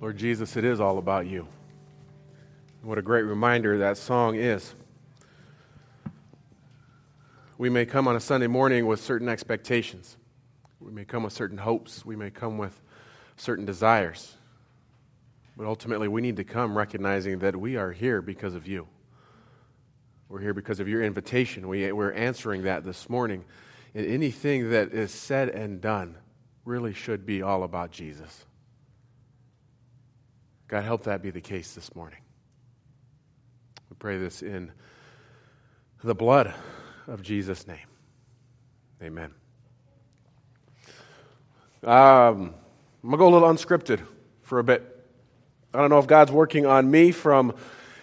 Lord Jesus, it is all about you. What a great reminder that song is. We may come on a Sunday morning with certain expectations. We may come with certain hopes. We may come with certain desires. But ultimately, we need to come recognizing that we are here because of you. We're here because of your invitation. We, we're answering that this morning. And anything that is said and done really should be all about Jesus. God, help that be the case this morning. We pray this in the blood of Jesus' name. Amen. Um, I'm going to go a little unscripted for a bit. I don't know if God's working on me from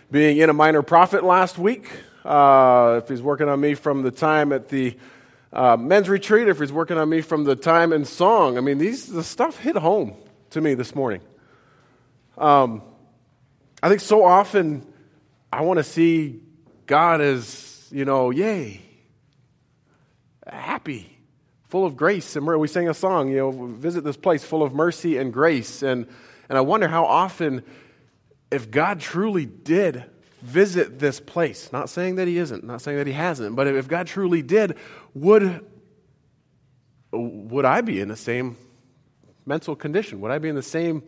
being in a minor prophet last week, uh, if He's working on me from the time at the uh, men's retreat, if He's working on me from the time in song. I mean, these the stuff hit home to me this morning. Um, I think so often I want to see God as, you know, yay, happy, full of grace. And we sang a song, you know, visit this place full of mercy and grace. And, and I wonder how often, if God truly did visit this place, not saying that He isn't, not saying that He hasn't, but if God truly did, would, would I be in the same mental condition? Would I be in the same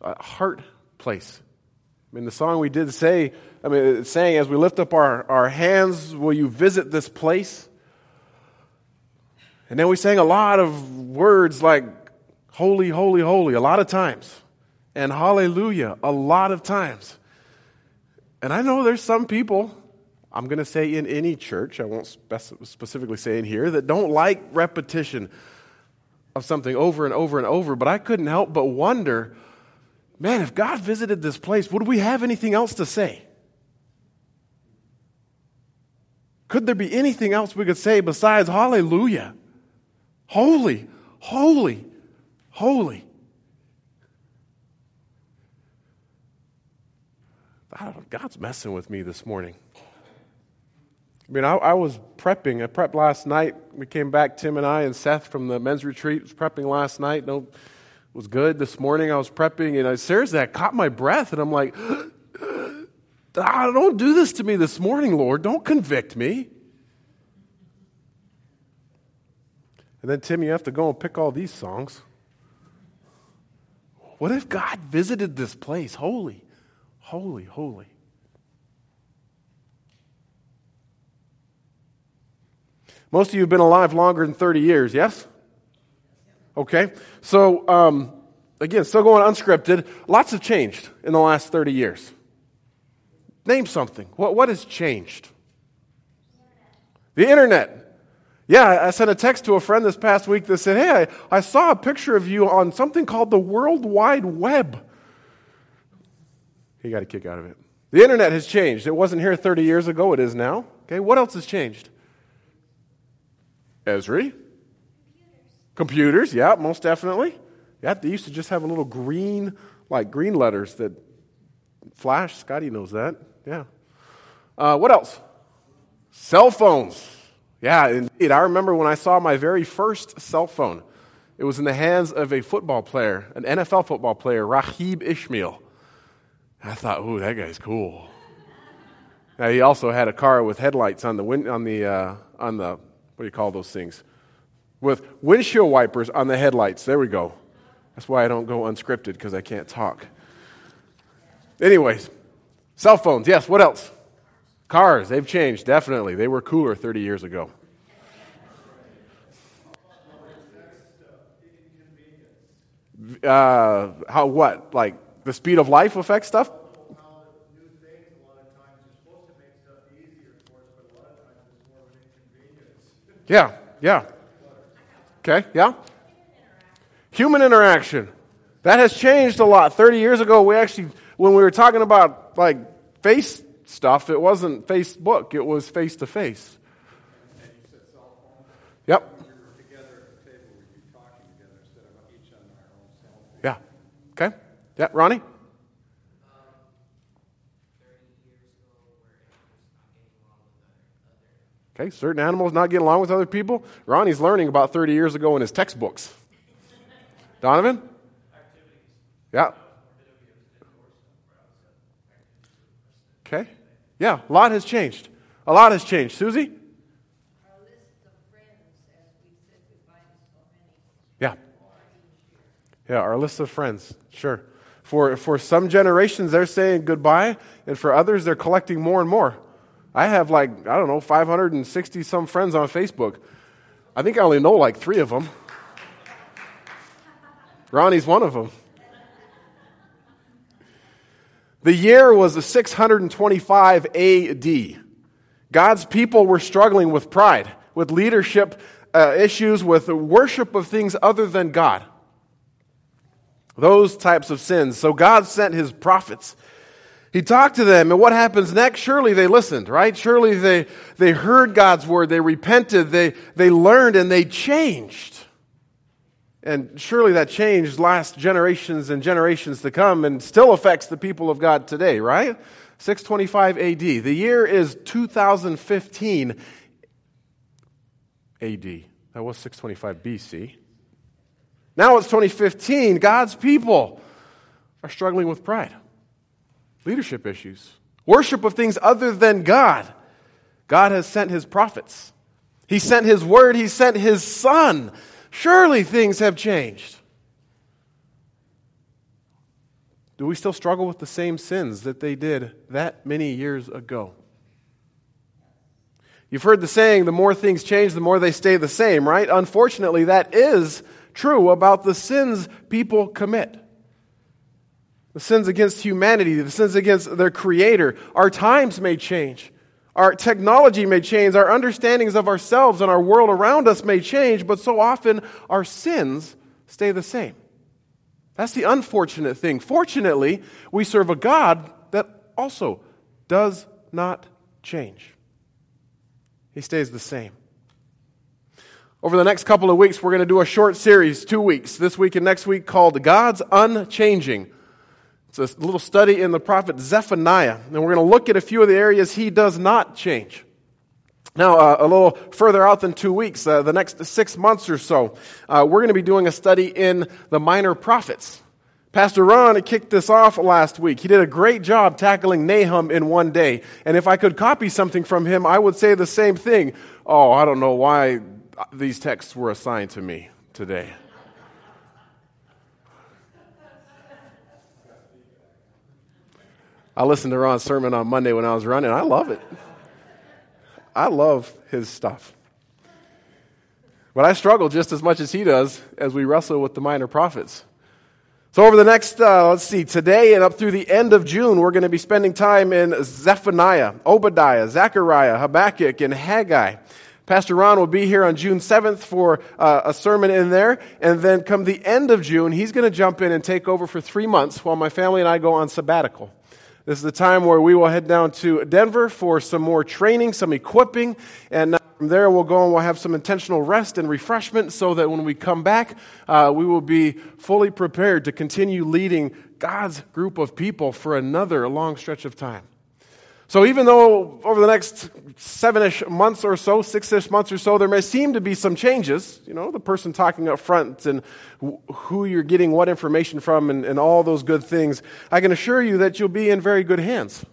uh, heart place. I mean, the song we did say, I mean, it's saying, as we lift up our, our hands, will you visit this place? And then we sang a lot of words like holy, holy, holy, a lot of times, and hallelujah, a lot of times. And I know there's some people, I'm going to say in any church, I won't specifically say in here, that don't like repetition of something over and over and over, but I couldn't help but wonder man, if God visited this place, would we have anything else to say? Could there be anything else we could say besides hallelujah? Holy, holy, holy. God's messing with me this morning. I mean, I, I, was prepping. I prepped last night. We came back, Tim and I and Seth from the men's retreat. was prepping last night. No was good this morning. I was prepping, and I seriously, caught my breath, and I'm like, ah, don't do this to me this morning, Lord. Don't convict me. And then, Tim, you have to go and pick all these songs. What if God visited this place? Holy, holy, holy. Most of you have been alive longer than 30 years, yes? Okay? So, um, again, still going unscripted. Lots have changed in the last 30 years. Name something. What, what has changed? The internet. Yeah, I sent a text to a friend this past week that said, Hey, I, I saw a picture of you on something called the World Wide Web. He got a kick out of it. The internet has changed. It wasn't here 30 years ago, it is now. Okay, what else has changed? Esri. Computers, yeah, most definitely. Yeah, they used to just have a little green, like green letters that flash. Scotty knows that. Yeah. Uh, what else? Cell phones. Yeah, indeed. I remember when I saw my very first cell phone. It was in the hands of a football player, an NFL football player, Raghib Ismail. I thought, ooh, that guy's cool. Now, he also had a car with headlights on the, win- on the, uh, on the, what do you call those things? With windshield wipers on the headlights. There we go. That's why I don't go unscripted because I can't talk. Anyways, cell phones. Yes, what else? Cars. They've changed, definitely. They were cooler 30 years ago. Uh, how what? Like the speed of life affects stuff? Yeah, yeah. Okay, yeah? Human interaction. That has changed a lot. 30 years ago, we actually, when we were talking about like face stuff, it wasn't Facebook, it was face to face. Yep. Yeah. Okay. Yeah, Ronnie? Okay, certain animals not getting along with other people. Ronnie's learning about 30 years ago in his textbooks. Donovan? Yeah. Okay. Yeah, a lot has changed. A lot has changed. Susie? Yeah. Yeah, our list of friends. Sure. For, for some generations, they're saying goodbye, and for others, they're collecting more and more. I have like, I don't know, 560 some friends on Facebook. I think I only know like three of them. Ronnie's one of them. The year was the 625 AD. God's people were struggling with pride, with leadership uh, issues, with the worship of things other than God. Those types of sins. So God sent his prophets. He talked to them, and what happens next? Surely they listened, right? Surely they, they heard God's word, they repented, they, they learned, and they changed. And surely that change lasts generations and generations to come and still affects the people of God today, right? 625 AD. The year is 2015 AD. That was 625 BC. Now it's 2015. God's people are struggling with pride, leadership issues, worship of things other than God. God has sent his prophets, he sent his word, he sent his son Surely things have changed. Do we still struggle with the same sins that they did that many years ago? You've heard the saying, the more things change, the more they stay the same, right? Unfortunately, that is true about the sins people commit. The sins against humanity, the sins against their Creator. Our times may change. Our technology may change, our understandings of ourselves and our world around us may change, but so often our sins stay the same. That's the unfortunate thing. Fortunately, we serve a God that also does not change, He stays the same. Over the next couple of weeks, we're going to do a short series, two weeks, this week and next week, called God's Unchanging. It's a little study in the prophet Zephaniah, and we're going to look at a few of the areas he does not change. Now, uh, a little further out than two weeks, uh, the next six months or so, uh, we're going to be doing a study in the minor prophets. Pastor Ron kicked this off last week. He did a great job tackling Nahum in one day. And if I could copy something from him, I would say the same thing. Oh, I don't know why these texts were assigned to me today. I listened to Ron's sermon on Monday when I was running. I love it. I love his stuff. But I struggle just as much as he does as we wrestle with the minor prophets. So, over the next, uh, let's see, today and up through the end of June, we're going to be spending time in Zephaniah, Obadiah, Zechariah, Habakkuk, and Haggai. Pastor Ron will be here on June 7th for uh, a sermon in there. And then come the end of June, he's going to jump in and take over for three months while my family and I go on sabbatical. This is the time where we will head down to Denver for some more training, some equipping, and uh, from there we'll go and we'll have some intentional rest and refreshment so that when we come back, uh, we will be fully prepared to continue leading God's group of people for another long stretch of time. So even though over the next seven-ish months or so, six-ish months or so, there may seem to be some changes, you know, the person talking up front and who you're getting what information from and, and all those good things, I can assure you that you'll be in very good hands.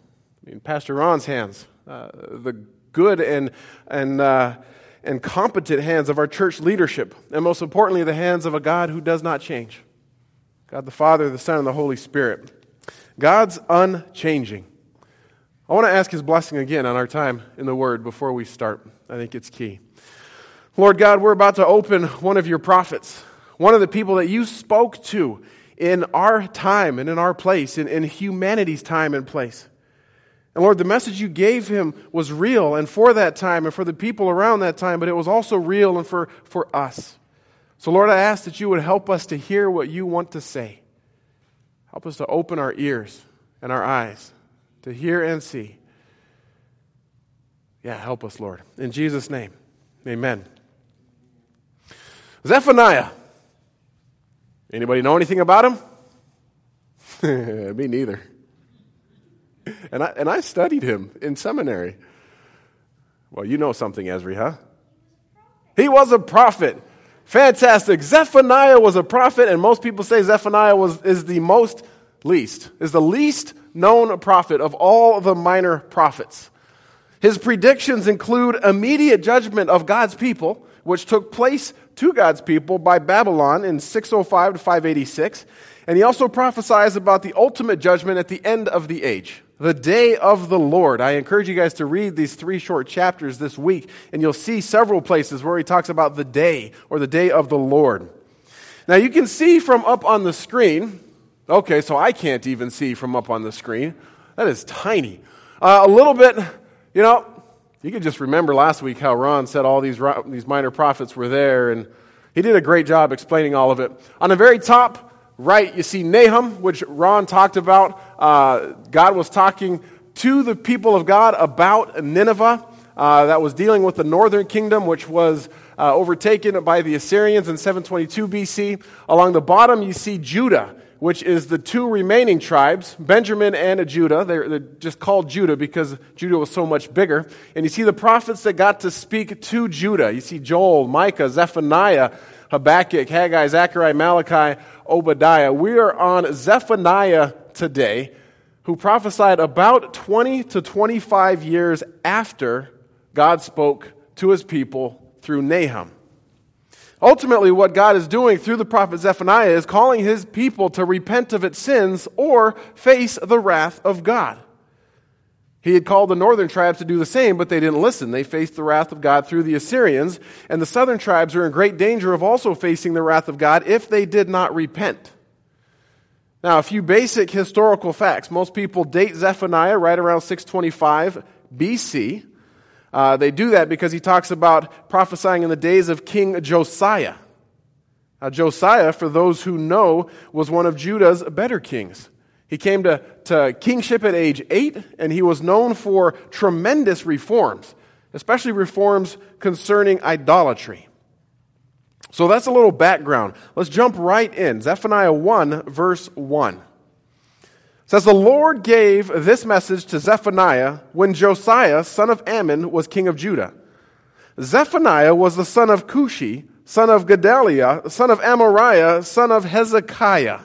I mean, Pastor Ron's hands, uh, the good and, and, uh, and competent hands of our church leadership, and most importantly, the hands of a God who does not change. God the Father, the Son, and the Holy Spirit. God's unchanging. I want to ask his blessing again on our time in the Word before we start. I think it's key. Lord God, we're about to open one of your prophets, one of the people that you spoke to in our time and in our place, in, in humanity's time and place. And Lord, the message you gave him was real and for that time and for the people around that time, but it was also real and for, for us. So, Lord, I ask that you would help us to hear what you want to say. Help us to open our ears and our eyes to hear and see. Yeah, help us, Lord. In Jesus' name, amen. Zephaniah. Anybody know anything about him? Me neither. And I, and I studied him in seminary. Well, you know something, Esri, huh? He was a prophet. Fantastic. Zephaniah was a prophet, and most people say Zephaniah was, is the most least, is the least known prophet of all the minor prophets. His predictions include immediate judgment of God's people, which took place to God's people by Babylon in 605 to 586. And he also prophesies about the ultimate judgment at the end of the age, the day of the Lord. I encourage you guys to read these three short chapters this week, and you'll see several places where he talks about the day or the day of the Lord. Now, you can see from up on the screen, okay, so I can't even see from up on the screen. That is tiny. Uh, a little bit you know, you could just remember last week how Ron said all these, these minor prophets were there, and he did a great job explaining all of it. On the very top right, you see Nahum, which Ron talked about. Uh, God was talking to the people of God about Nineveh. Uh, that was dealing with the northern kingdom, which was uh, overtaken by the Assyrians in 722 BC. Along the bottom, you see Judah which is the two remaining tribes, Benjamin and Judah. They're, they're, just called Judah because Judah was so much bigger. And you see the prophets that got to speak to Judah. You see Joel, Micah, Zephaniah, Habakkuk, Haggai, Zechariah, Malachi, Obadiah. We are on Zephaniah today, who prophesied about 20 to 25 years after God spoke to his people through Nahum. Ultimately, what God is doing through the prophet Zephaniah is calling his people to repent of its sins or face the wrath of God. He had called the northern tribes to do the same, but they didn't listen. They faced the wrath of God through the Assyrians, and the southern tribes are in great danger of also facing the wrath of God if they did not repent. Now, a few basic historical facts. Most people date Zephaniah right around 625 BC. Uh, they do that because he talks about prophesying in the days of King Josiah. Now, Josiah, for those who know, was one of Judah's better kings. He came to, to kingship at age eight, and he was known for tremendous reforms, especially reforms concerning idolatry. So that's a little background. Let's jump right in. Zephaniah 1, verse 1 says the Lord gave this message to Zephaniah when Josiah, son of Amon, was king of Judah. Zephaniah was the son of Cushi, son of Gedaliah, son of Amariah, son of Hezekiah.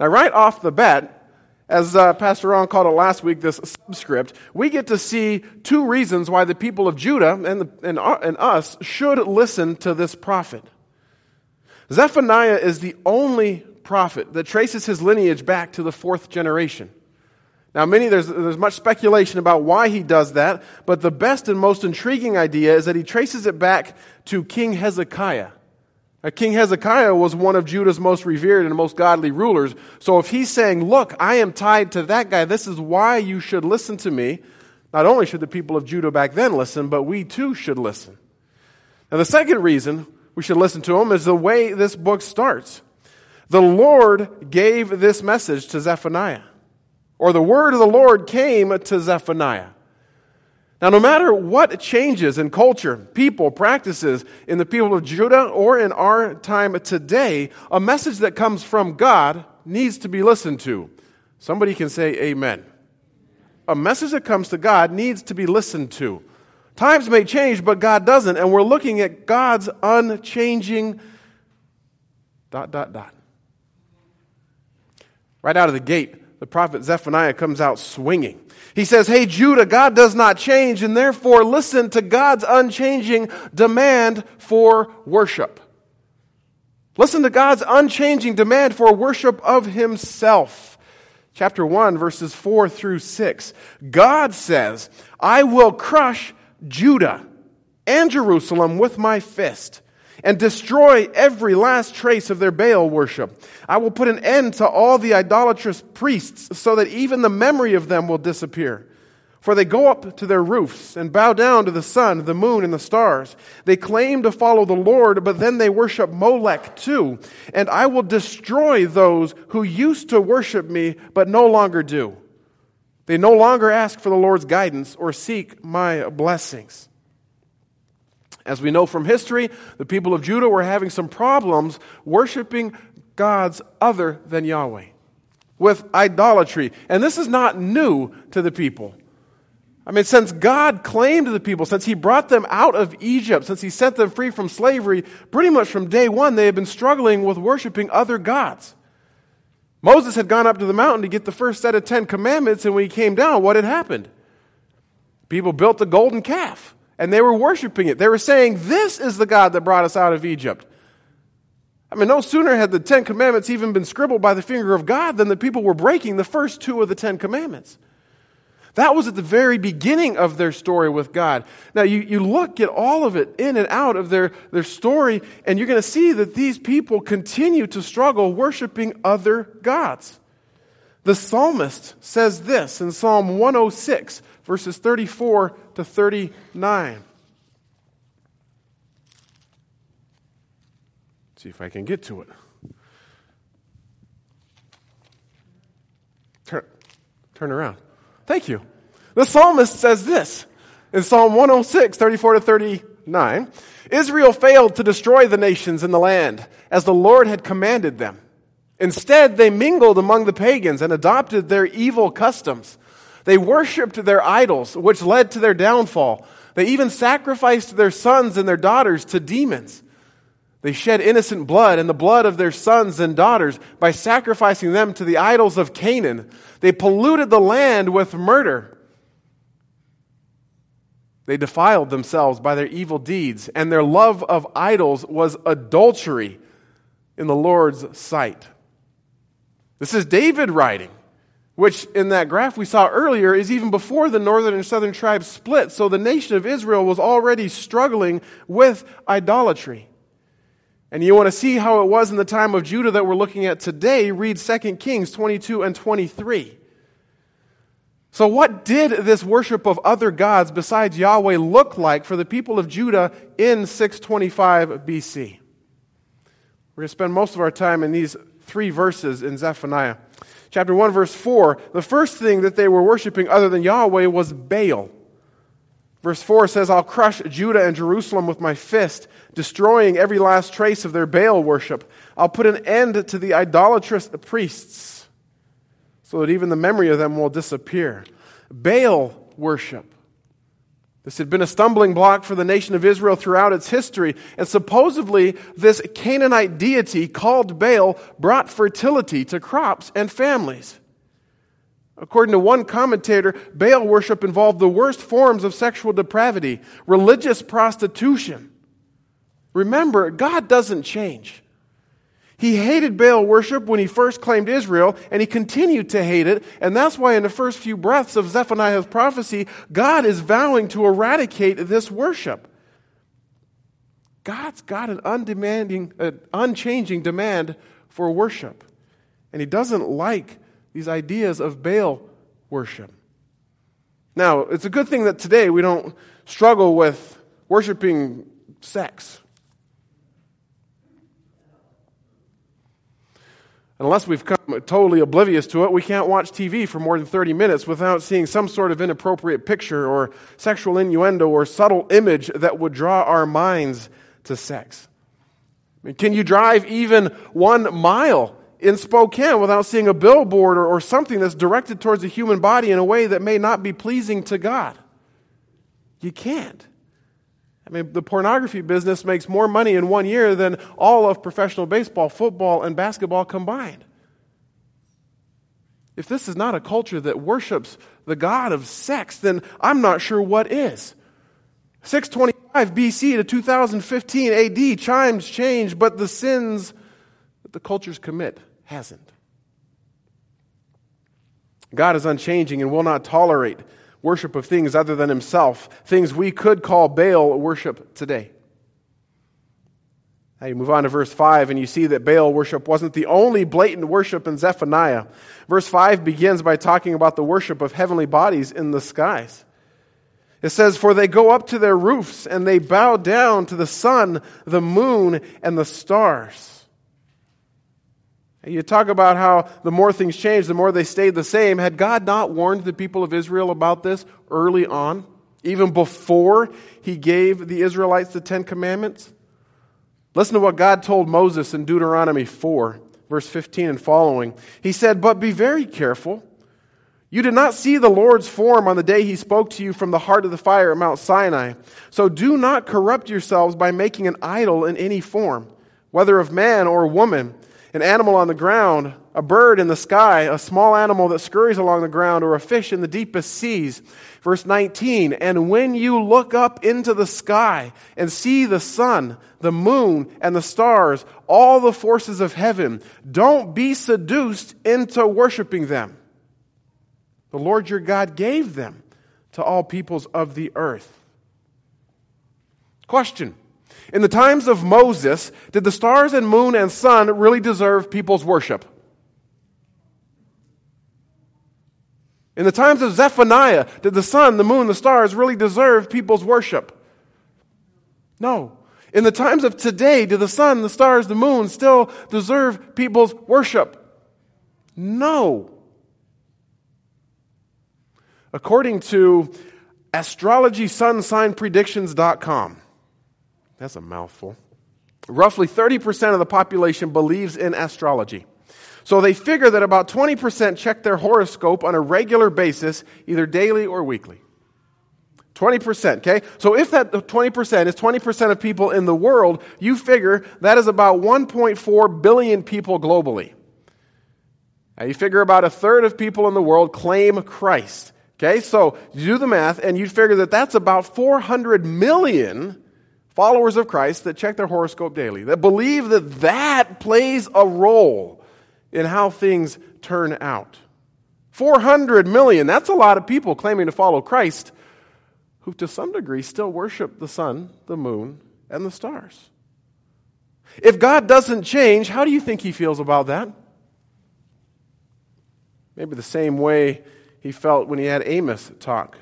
Now, right off the bat, as uh, Pastor Ron called it last week, this subscript, we get to see two reasons why the people of Judah and, the, and, uh, and us should listen to this prophet. Zephaniah is the only prophet that traces his lineage back to the fourth generation. Now, many, there's, there's much speculation about why he does that, but the best and most intriguing idea is that he traces it back to King Hezekiah. Now, King Hezekiah was one of Judah's most revered and most godly rulers. So if he's saying, Look, I am tied to that guy, this is why you should listen to me, not only should the people of Judah back then listen, but we too should listen. Now, the second reason we should listen to him is the way this book starts. The Lord gave this message to Zephaniah, or the word of the Lord came to Zephaniah. Now, no matter what changes in culture, people, practices in the people of Judah or in our time today, a message that comes from God needs to be listened to. Somebody can say amen. A message that comes to God needs to be listened to. Times may change, but God doesn't, and we're looking at God's unchanging dot, dot, dot. Right out of the gate, the prophet Zephaniah comes out swinging. He says, Hey, Judah, God does not change, and therefore listen to God's unchanging demand for worship. Listen to God's unchanging demand for worship of Himself. Chapter 1, verses 4 through 6. God says, I will crush Judah and Jerusalem with my fist and destroy every last trace of their Baal worship. I will put an end to all the idolatrous priests so that even the memory of them will disappear. For they go up to their roofs and bow down to the sun, the moon, and the stars. They claim to follow the Lord, but then they worship Molech too. And I will destroy those who used to worship me, but no longer do. They no longer ask for the Lord's guidance or seek my blessings. As we know from history, the people of Judah were having some problems worshiping gods other than Yahweh with idolatry. And this is not new to the people. I mean, since God claimed the people, since He brought them out of Egypt, since He set them free from slavery, pretty much from day one, they have been struggling with worshiping other gods. Moses had gone up to the mountain to get the first set of Ten Commandments, and when he came down, what had happened? People built a golden calf, and they were worshiping it. They were saying, This is the God that brought us out of Egypt. I mean, no sooner had the Ten Commandments even been scribbled by the finger of God than the people were breaking the first two of the Ten Commandments. That was at the very beginning of their story with God. Now, you, you look at all of it in and out of their, their story, and you're going to see that these people continue to struggle worshiping other gods. The psalmist says this in Psalm 106, verses 34 to 39. see if I can get to it. Turn, turn around. Thank you. The psalmist says this in Psalm 106, 34 to 39 Israel failed to destroy the nations in the land as the Lord had commanded them. Instead, they mingled among the pagans and adopted their evil customs. They worshiped their idols, which led to their downfall. They even sacrificed their sons and their daughters to demons. They shed innocent blood and the blood of their sons and daughters by sacrificing them to the idols of Canaan. They polluted the land with murder. They defiled themselves by their evil deeds, and their love of idols was adultery in the Lord's sight. This is David writing, which in that graph we saw earlier is even before the northern and southern tribes split. So the nation of Israel was already struggling with idolatry and you want to see how it was in the time of Judah that we're looking at today, read 2 Kings 22 and 23. So, what did this worship of other gods besides Yahweh look like for the people of Judah in 625 BC? We're going to spend most of our time in these three verses in Zephaniah. Chapter 1, verse 4 the first thing that they were worshiping other than Yahweh was Baal. Verse 4 says, I'll crush Judah and Jerusalem with my fist, destroying every last trace of their Baal worship. I'll put an end to the idolatrous priests, so that even the memory of them will disappear. Baal worship. This had been a stumbling block for the nation of Israel throughout its history, and supposedly this Canaanite deity called Baal brought fertility to crops and families. According to one commentator, Baal worship involved the worst forms of sexual depravity, religious prostitution. Remember, God doesn't change. He hated Baal worship when he first claimed Israel, and he continued to hate it. And that's why, in the first few breaths of Zephaniah's prophecy, God is vowing to eradicate this worship. God's got an undemanding, uh, unchanging demand for worship. And he doesn't like these ideas of Baal worship. Now, it's a good thing that today we don't struggle with worshiping sex. Unless we've come totally oblivious to it, we can't watch TV for more than 30 minutes without seeing some sort of inappropriate picture or sexual innuendo or subtle image that would draw our minds to sex. I mean, can you drive even one mile in Spokane without seeing a billboard or, or something that's directed towards the human body in a way that may not be pleasing to God. You can't. I mean, the pornography business makes more money in one year than all of professional baseball, football, and basketball combined. If this is not a culture that worships the God of sex, then I'm not sure what is. 625 BC to 2015 AD, chimes change, but the sins that the cultures commit hasn't. God is unchanging and will not tolerate worship of things other than himself, things we could call Baal worship today. Now you move on to verse 5, and you see that Baal worship wasn't the only blatant worship in Zephaniah. Verse 5 begins by talking about the worship of heavenly bodies in the skies. It says, For they go up to their roofs, and they bow down to the sun, the moon, and the stars. You talk about how the more things changed, the more they stayed the same. Had God not warned the people of Israel about this early on, even before he gave the Israelites the Ten Commandments? Listen to what God told Moses in Deuteronomy 4, verse 15 and following. He said, But be very careful. You did not see the Lord's form on the day he spoke to you from the heart of the fire at Mount Sinai. So do not corrupt yourselves by making an idol in any form, whether of man or woman an animal on the ground, a bird in the sky, a small animal that scurries along the ground, or a fish in the deepest seas. Verse 19, and when you look up into the sky and see the sun, the moon, and the stars, all the forces of heaven, don't be seduced into worshiping them. The Lord your God gave them to all peoples of the earth. Question. In the times of Moses, did the stars and moon and sun really deserve people's worship? In the times of Zephaniah, did the sun, the moon, the stars really deserve people's worship? No. In the times of today, do the sun, the stars, the moon still deserve people's worship? No. According to astrologysunsignpredictions.com, that's a mouthful. Roughly 30% of the population believes in astrology. So they figure that about 20% check their horoscope on a regular basis, either daily or weekly. 20%, okay? So if that 20% is 20% of people in the world, you figure that is about 1.4 billion people globally. Now you figure about a third of people in the world claim Christ. Okay, so you do the math and you figure that that's about 400 million followers of Christ that check their horoscope daily, that believe that that plays a role in how things turn out. 400 million, that's a lot of people claiming to follow Christ who, to some degree, still worship the sun, the moon, and the stars. If God doesn't change, how do you think he feels about that? Maybe the same way he felt when he had Amos talk.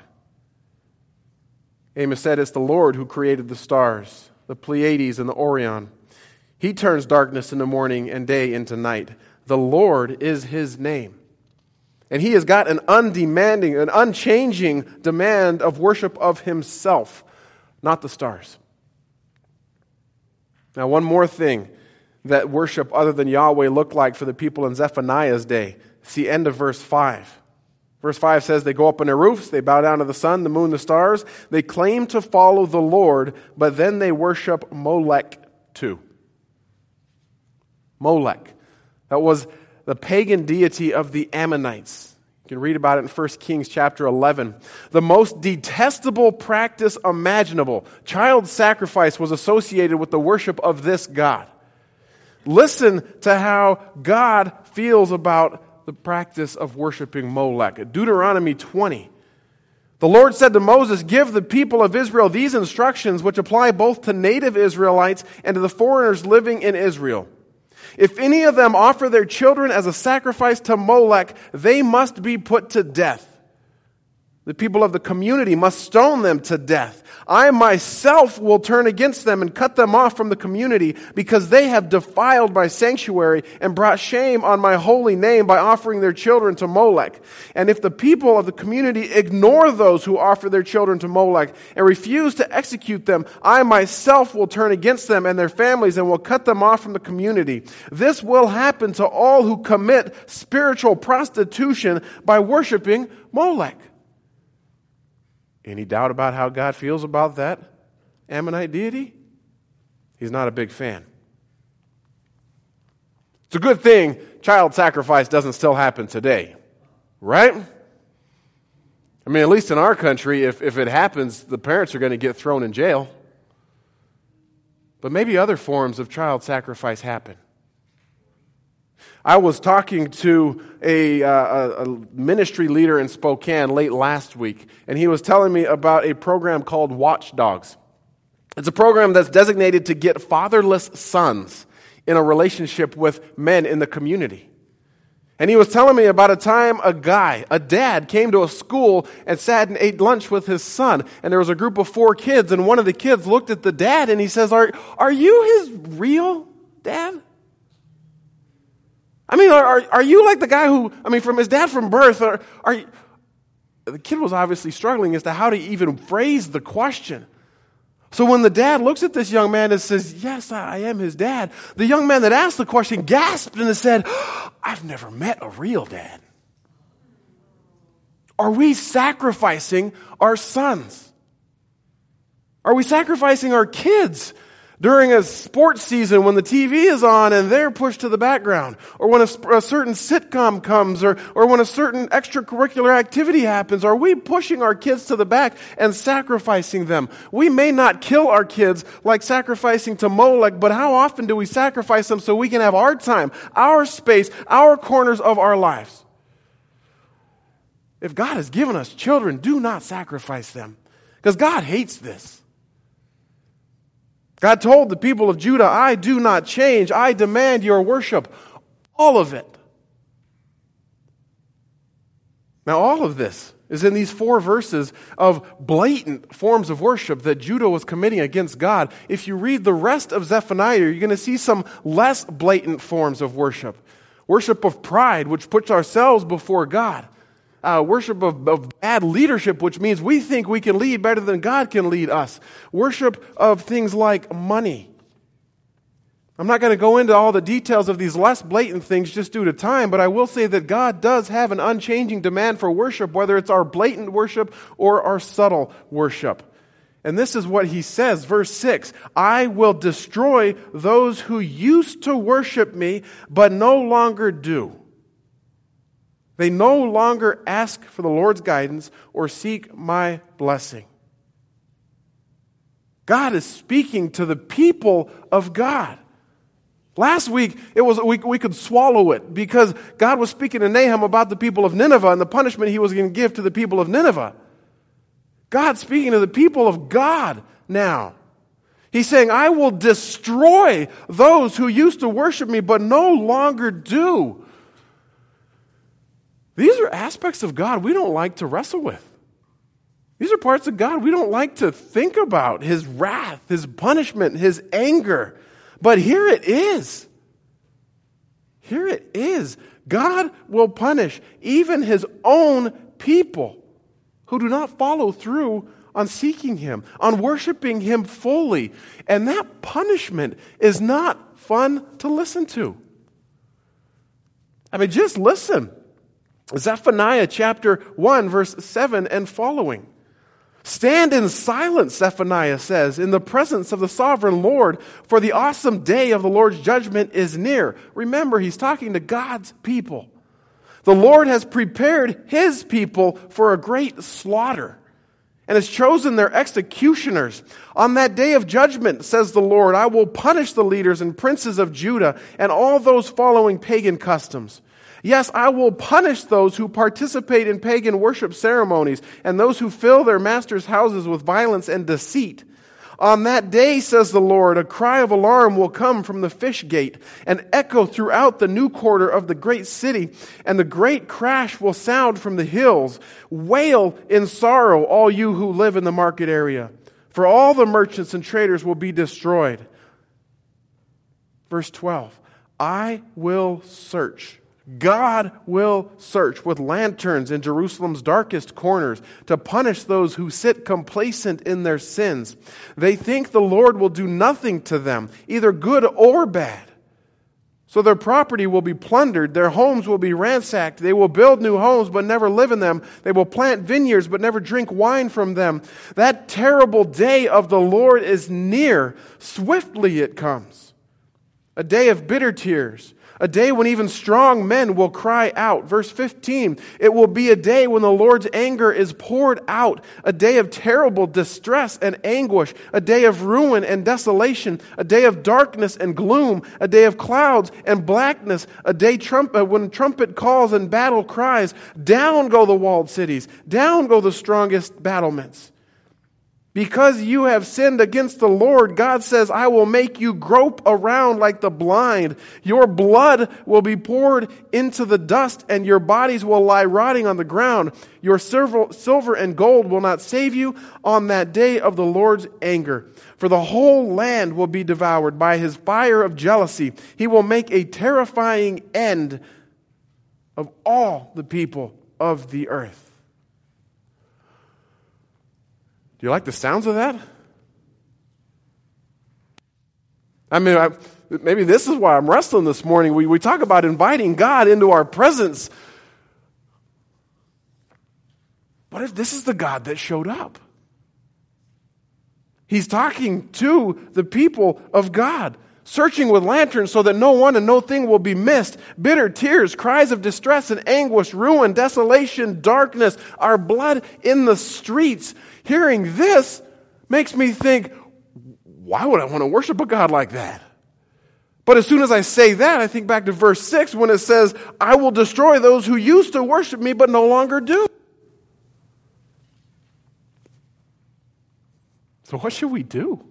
Amos said, It's the Lord who created the stars, the Pleiades, and the Orion. He turns darkness into morning and day into night. The Lord is his name. And he has got an undemanding, an unchanging demand of worship of himself, not the stars. Now, one more thing that worship other than Yahweh looked like for the people in Zephaniah's day. It's the end of verse 5. Verse 5 says, They go up on their roofs, they bow down to the sun, the moon, the stars. They claim to follow the Lord, but then they worship Molech too. Molech. That was the pagan deity of the Ammonites. You can read about it in 1 Kings chapter 11. The most detestable practice imaginable, child sacrifice, was associated with the worship of this God. Listen to how God feels about the practice of worshiping Molech. Deuteronomy 20. The Lord said to Moses, Give the people of Israel these instructions, which apply both to native Israelites and to the foreigners living in Israel. If any of them offer their children as a sacrifice to Molech, they must be put to death. The people of the community must stone them to death. I myself will turn against them and cut them off from the community because they have defiled my sanctuary and brought shame on my holy name by offering their children to Molech. And if the people of the community ignore those who offer their children to Molech and refuse to execute them, I myself will turn against them and their families and will cut them off from the community. This will happen to all who commit spiritual prostitution by worshiping Molech. Any doubt about how God feels about that Ammonite deity? He's not a big fan. It's a good thing child sacrifice doesn't still happen today, right? I mean, at least in our country, if, if it happens, the parents are going to get thrown in jail. But maybe other forms of child sacrifice happen. I was talking to a, uh, a, ministry leader in Spokane late last week, and he was telling me about a program called Watchdogs. It's a program that's designated to get fatherless sons in a relationship with men in the community. And he was telling me about a time a guy, a dad, came to a school and sat and ate lunch with his son. And there was a group of four kids, and one of the kids looked at the dad and he says, Are, are you his real dad? I mean, are, are, are you like the guy who, I mean, from his dad from birth, are, are you, the kid was obviously struggling as to how to even phrase the question. So when the dad looks at this young man and says, Yes, I am his dad, the young man that asked the question gasped and said, I've never met a real dad. Are we sacrificing our sons? Are we sacrificing our kids during a sports season when the TV is on and they're pushed to the background, or when a, a, certain sitcom comes, or, or when a certain extracurricular activity happens, are we pushing our kids to the back and sacrificing them? We may not kill our kids like sacrificing to Molech, but how often do we sacrifice them so we can have our time, our space, our corners of our lives? If God has given us children, do not sacrifice them, because God hates this. God told the people of Judah, I do not change. I demand your worship. All of it. Now, all of this is in these four verses of blatant forms of worship that Judah was committing against God. If you read the rest of Zephaniah, you're going to see some less blatant forms of worship. Worship of pride, which puts ourselves before God uh, worship of, of bad leadership, which means we think we can lead better than God can lead us. Worship of things like money. I'm not going to go into all the details of these less blatant things just due to time, but I will say that God does have an unchanging demand for worship, whether it's our blatant worship or our subtle worship. And this is what he says, verse 6 I will destroy those who used to worship me, but no longer do. They no longer ask for the Lord's guidance or seek my blessing. God is speaking to the people of God. Last week, it was, we, we could swallow it because God was speaking to Nahum about the people of Nineveh and the punishment he was going to give to the people of Nineveh. God's speaking to the people of God now. He's saying, I will destroy those who used to worship me but no longer do. These are aspects of God we don't like to wrestle with. These are parts of God we don't like to think about His wrath, His punishment, His anger. But here it is. Here it is. God will punish even His own people who do not follow through on seeking Him, on worshiping Him fully. And that punishment is not fun to listen to. I mean, just listen. Zephaniah chapter 1, verse 7 and following. Stand in silence, Zephaniah says, in the presence of the sovereign Lord, for the awesome day of the Lord's judgment is near. Remember, he's talking to God's people. The Lord has prepared his people for a great slaughter and has chosen their executioners. On that day of judgment, says the Lord, I will punish the leaders and princes of Judah and all those following pagan customs. Yes, I will punish those who participate in pagan worship ceremonies and those who fill their masters' houses with violence and deceit. On that day, says the Lord, a cry of alarm will come from the fish gate and echo throughout the new quarter of the great city, and the great crash will sound from the hills. Wail in sorrow, all you who live in the market area, for all the merchants and traders will be destroyed. Verse 12 I will search God will search with lanterns in Jerusalem's darkest corners to punish those who sit complacent in their sins. They think the Lord will do nothing to them, either good or bad. So their property will be plundered, their homes will be ransacked. They will build new homes but never live in them. They will plant vineyards but never drink wine from them. That terrible day of the Lord is near. Swiftly it comes. A day of bitter tears a day when even strong men will cry out. Verse 15, it will be a day when the Lord's anger is poured out, a day of terrible distress and anguish, a day of ruin and desolation, a day of darkness and gloom, a day of clouds and blackness, a day trumpet, uh, when trumpet calls and battle cries. Down go the walled cities, down go the strongest battlements. Because you have sinned against the Lord, God says, I will make you grope around like the blind. Your blood will be poured into the dust, and your bodies will lie rotting on the ground. Your silver and gold will not save you on that day of the Lord's anger. For the whole land will be devoured by his fire of jealousy. He will make a terrifying end of all the people of the earth. Do you like the sounds of that? I mean, I, maybe this is why I'm wrestling this morning. We, we talk about inviting God into our presence. What if this is the God that showed up? He's talking to the people of God, searching with lanterns so that no one and no thing will be missed. Bitter tears, cries of distress and anguish, ruin, desolation, darkness, our blood in the streets. Hearing this makes me think, why would I want to worship a God like that? But as soon as I say that, I think back to verse 6 when it says, I will destroy those who used to worship me but no longer do. So, what should we do?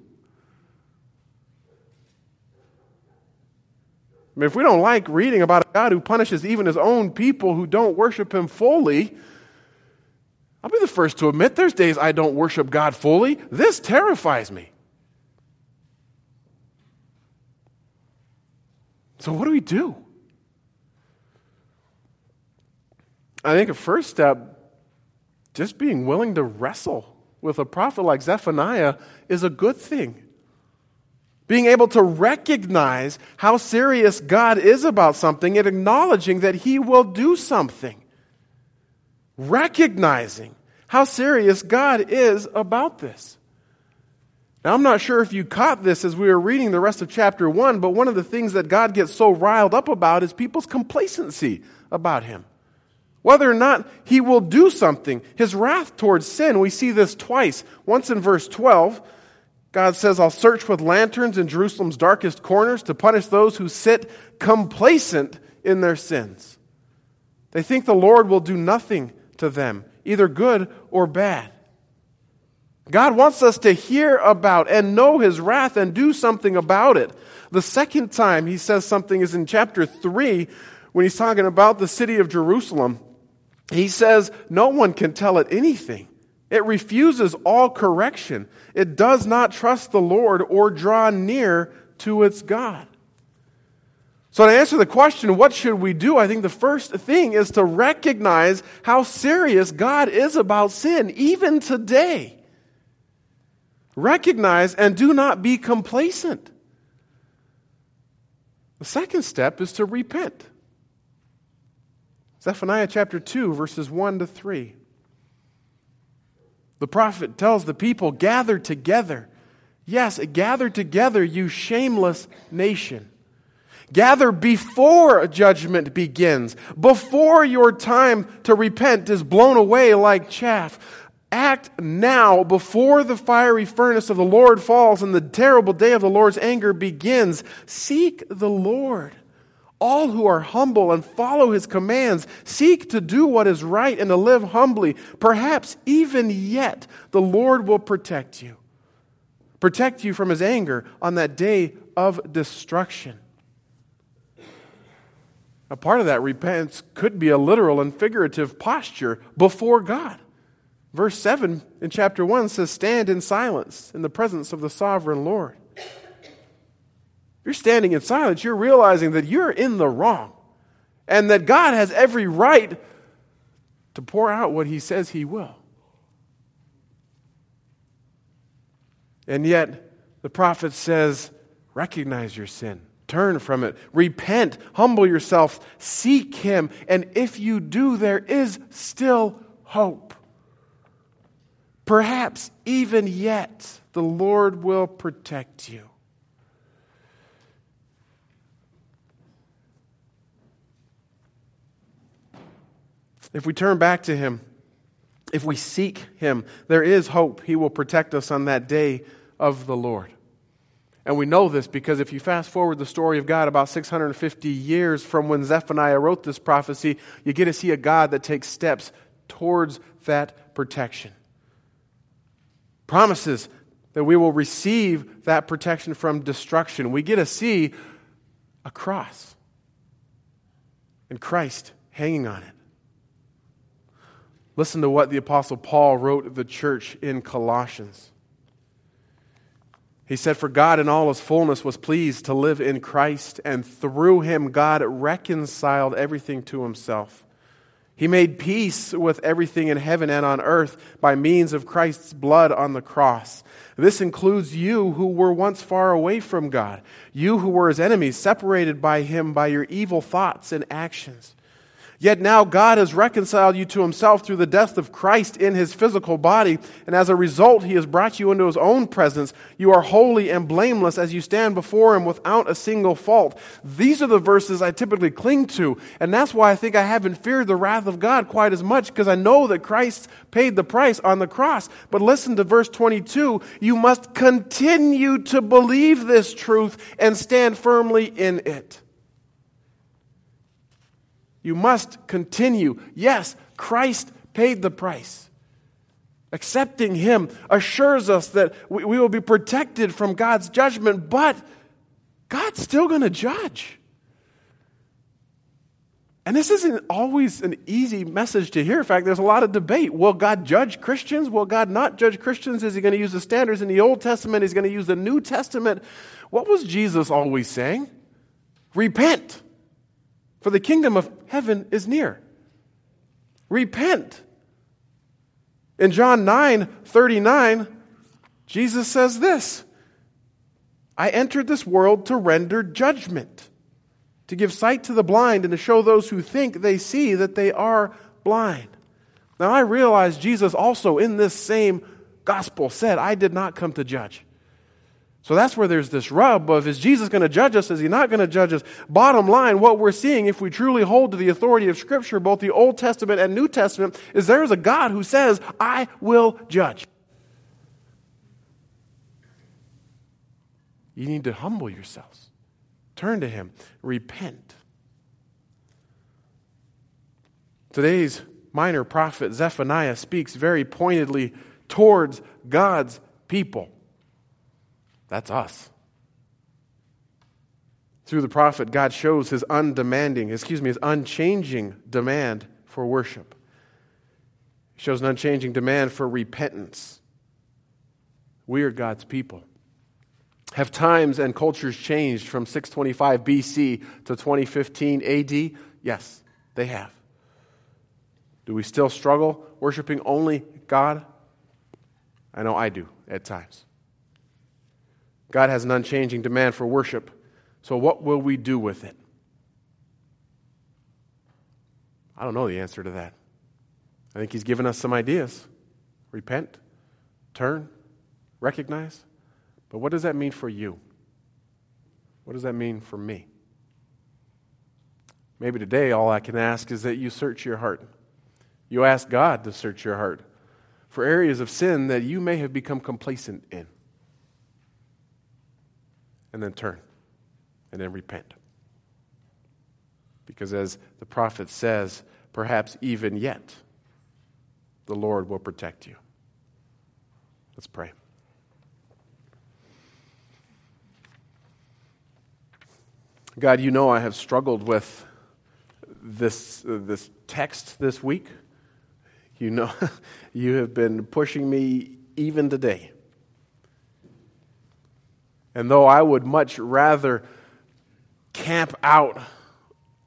I mean, if we don't like reading about a God who punishes even his own people who don't worship him fully, I'll be the first to admit there's days I don't worship God fully. This terrifies me. So, what do we do? I think a first step, just being willing to wrestle with a prophet like Zephaniah, is a good thing. Being able to recognize how serious God is about something and acknowledging that He will do something. Recognizing how serious God is about this. Now, I'm not sure if you caught this as we were reading the rest of chapter 1, but one of the things that God gets so riled up about is people's complacency about Him. Whether or not He will do something, His wrath towards sin, we see this twice. Once in verse 12, God says, I'll search with lanterns in Jerusalem's darkest corners to punish those who sit complacent in their sins. They think the Lord will do nothing to them, either good or bad. God wants us to hear about and know his wrath and do something about it. The second time he says something is in chapter 3 when he's talking about the city of Jerusalem. He says, No one can tell it anything. It refuses all correction. It does not trust the Lord or draw near to its God. So, to answer the question, what should we do? I think the first thing is to recognize how serious God is about sin, even today. Recognize and do not be complacent. The second step is to repent. Zephaniah chapter 2, verses 1 to 3. The prophet tells the people, Gather together. Yes, gather together, you shameless nation. Gather before judgment begins, before your time to repent is blown away like chaff. Act now before the fiery furnace of the Lord falls and the terrible day of the Lord's anger begins. Seek the Lord. All who are humble and follow his commands seek to do what is right and to live humbly. Perhaps even yet the Lord will protect you. Protect you from his anger on that day of destruction. A part of that repentance could be a literal and figurative posture before God. Verse 7 in chapter 1 says, Stand in silence in the presence of the sovereign Lord. You're standing in silence, you're realizing that you're in the wrong and that God has every right to pour out what he says he will. And yet, the prophet says, Recognize your sin, turn from it, repent, humble yourself, seek him, and if you do, there is still hope. Perhaps even yet the Lord will protect you. If we turn back to Him, if we seek Him, there is hope. He will protect us on that day of the Lord. And we know this because if you fast forward the story of God about 650 years from when Zephaniah wrote this prophecy, you get to see a God that takes steps towards that protection promises that we will receive that protection from destruction. We get to see a cross and Christ hanging on it. Listen to what the Apostle Paul wrote the church in Colossians. He said, For God in all his fullness was pleased to live in Christ, and through him God reconciled everything to himself he made peace with everything in heaven and on earth by means of Christ's blood on the cross. This includes you who were once far away from God, you who were his enemies, separated by him by your evil thoughts and actions. Yet now God has reconciled you to himself through the death of Christ in his physical body, and as a result, he has brought you into his own presence. You are holy and blameless as you stand before him without a single fault. These are the verses I typically cling to, and that's why I think I haven't feared the wrath of God quite as much, because I know that Christ paid the price on the cross. But listen to verse 22 you must continue to believe this truth and stand firmly in it. You must continue. Yes, Christ paid the price. Accepting Him assures us that we, will be protected from God's judgment, but God's still going to judge. And this isn't always an easy message to hear. In fact, there's a lot of debate. Will God judge Christians? Will God not judge Christians? Is he going to use the standards in the Old Testament? Is he going to use the New Testament? What was Jesus always saying? Repent for the kingdom of heaven is near. Repent. In John 9 39, Jesus says this I entered this world to render judgment, to give sight to the blind, and to show those who think they see that they are blind. Now, I realize Jesus also in this same gospel said, I did not come to judge. So that's where there's this rub of is Jesus going to judge us? Is he not going to judge us? Bottom line, what we're seeing, if we truly hold to the authority of Scripture, both the Old Testament and New Testament, is there is a God who says, I will judge. You need to humble yourselves, turn to him, repent. Today's minor prophet Zephaniah speaks very pointedly towards God's people. That's us. Through the prophet, God shows his undemanding, excuse me, his unchanging demand for worship. He shows an unchanging demand for repentance. We are God's people. Have times and cultures changed from 625 BC to 2015 AD? Yes, they have. Do we still struggle worshiping only God? I know I do at times. God has an unchanging demand for worship. So, what will we do with it? I don't know the answer to that. I think He's given us some ideas repent, turn, recognize. But what does that mean for you? What does that mean for me? Maybe today all I can ask is that you search your heart. You ask God to search your heart for areas of sin that you may have become complacent in and then turn and then repent. Because as the prophet says, perhaps even yet, the Lord will protect you. Let's pray. God, you know I have struggled with this, uh, this text this week. You know, you have been pushing me even today. And though I would much rather camp out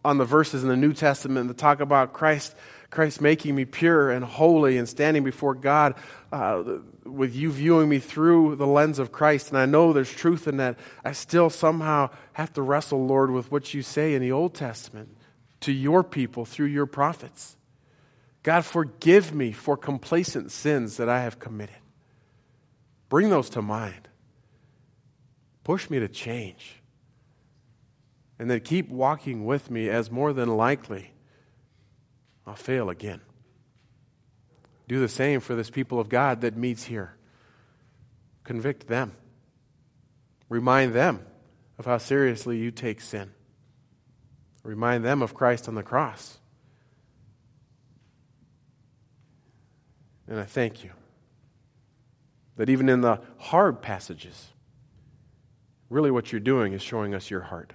on the verses in the New Testament that talk about Christ, Christ making me pure and holy and standing before God, uh, with you viewing me through the lens of Christ, and I know there's truth in that, I still somehow have to wrestle, Lord, with what you say in the Old Testament to your people through your prophets. God, forgive me for complacent sins that I have committed. Bring those to mind. Push me to change. And then keep walking with me as more than likely I'll fail again. Do the same for this people of God that meets here. Convict them. Remind them of how seriously you take sin. Remind them of Christ on the cross. And I thank you that even in the hard passages, really what you're doing is showing us your heart.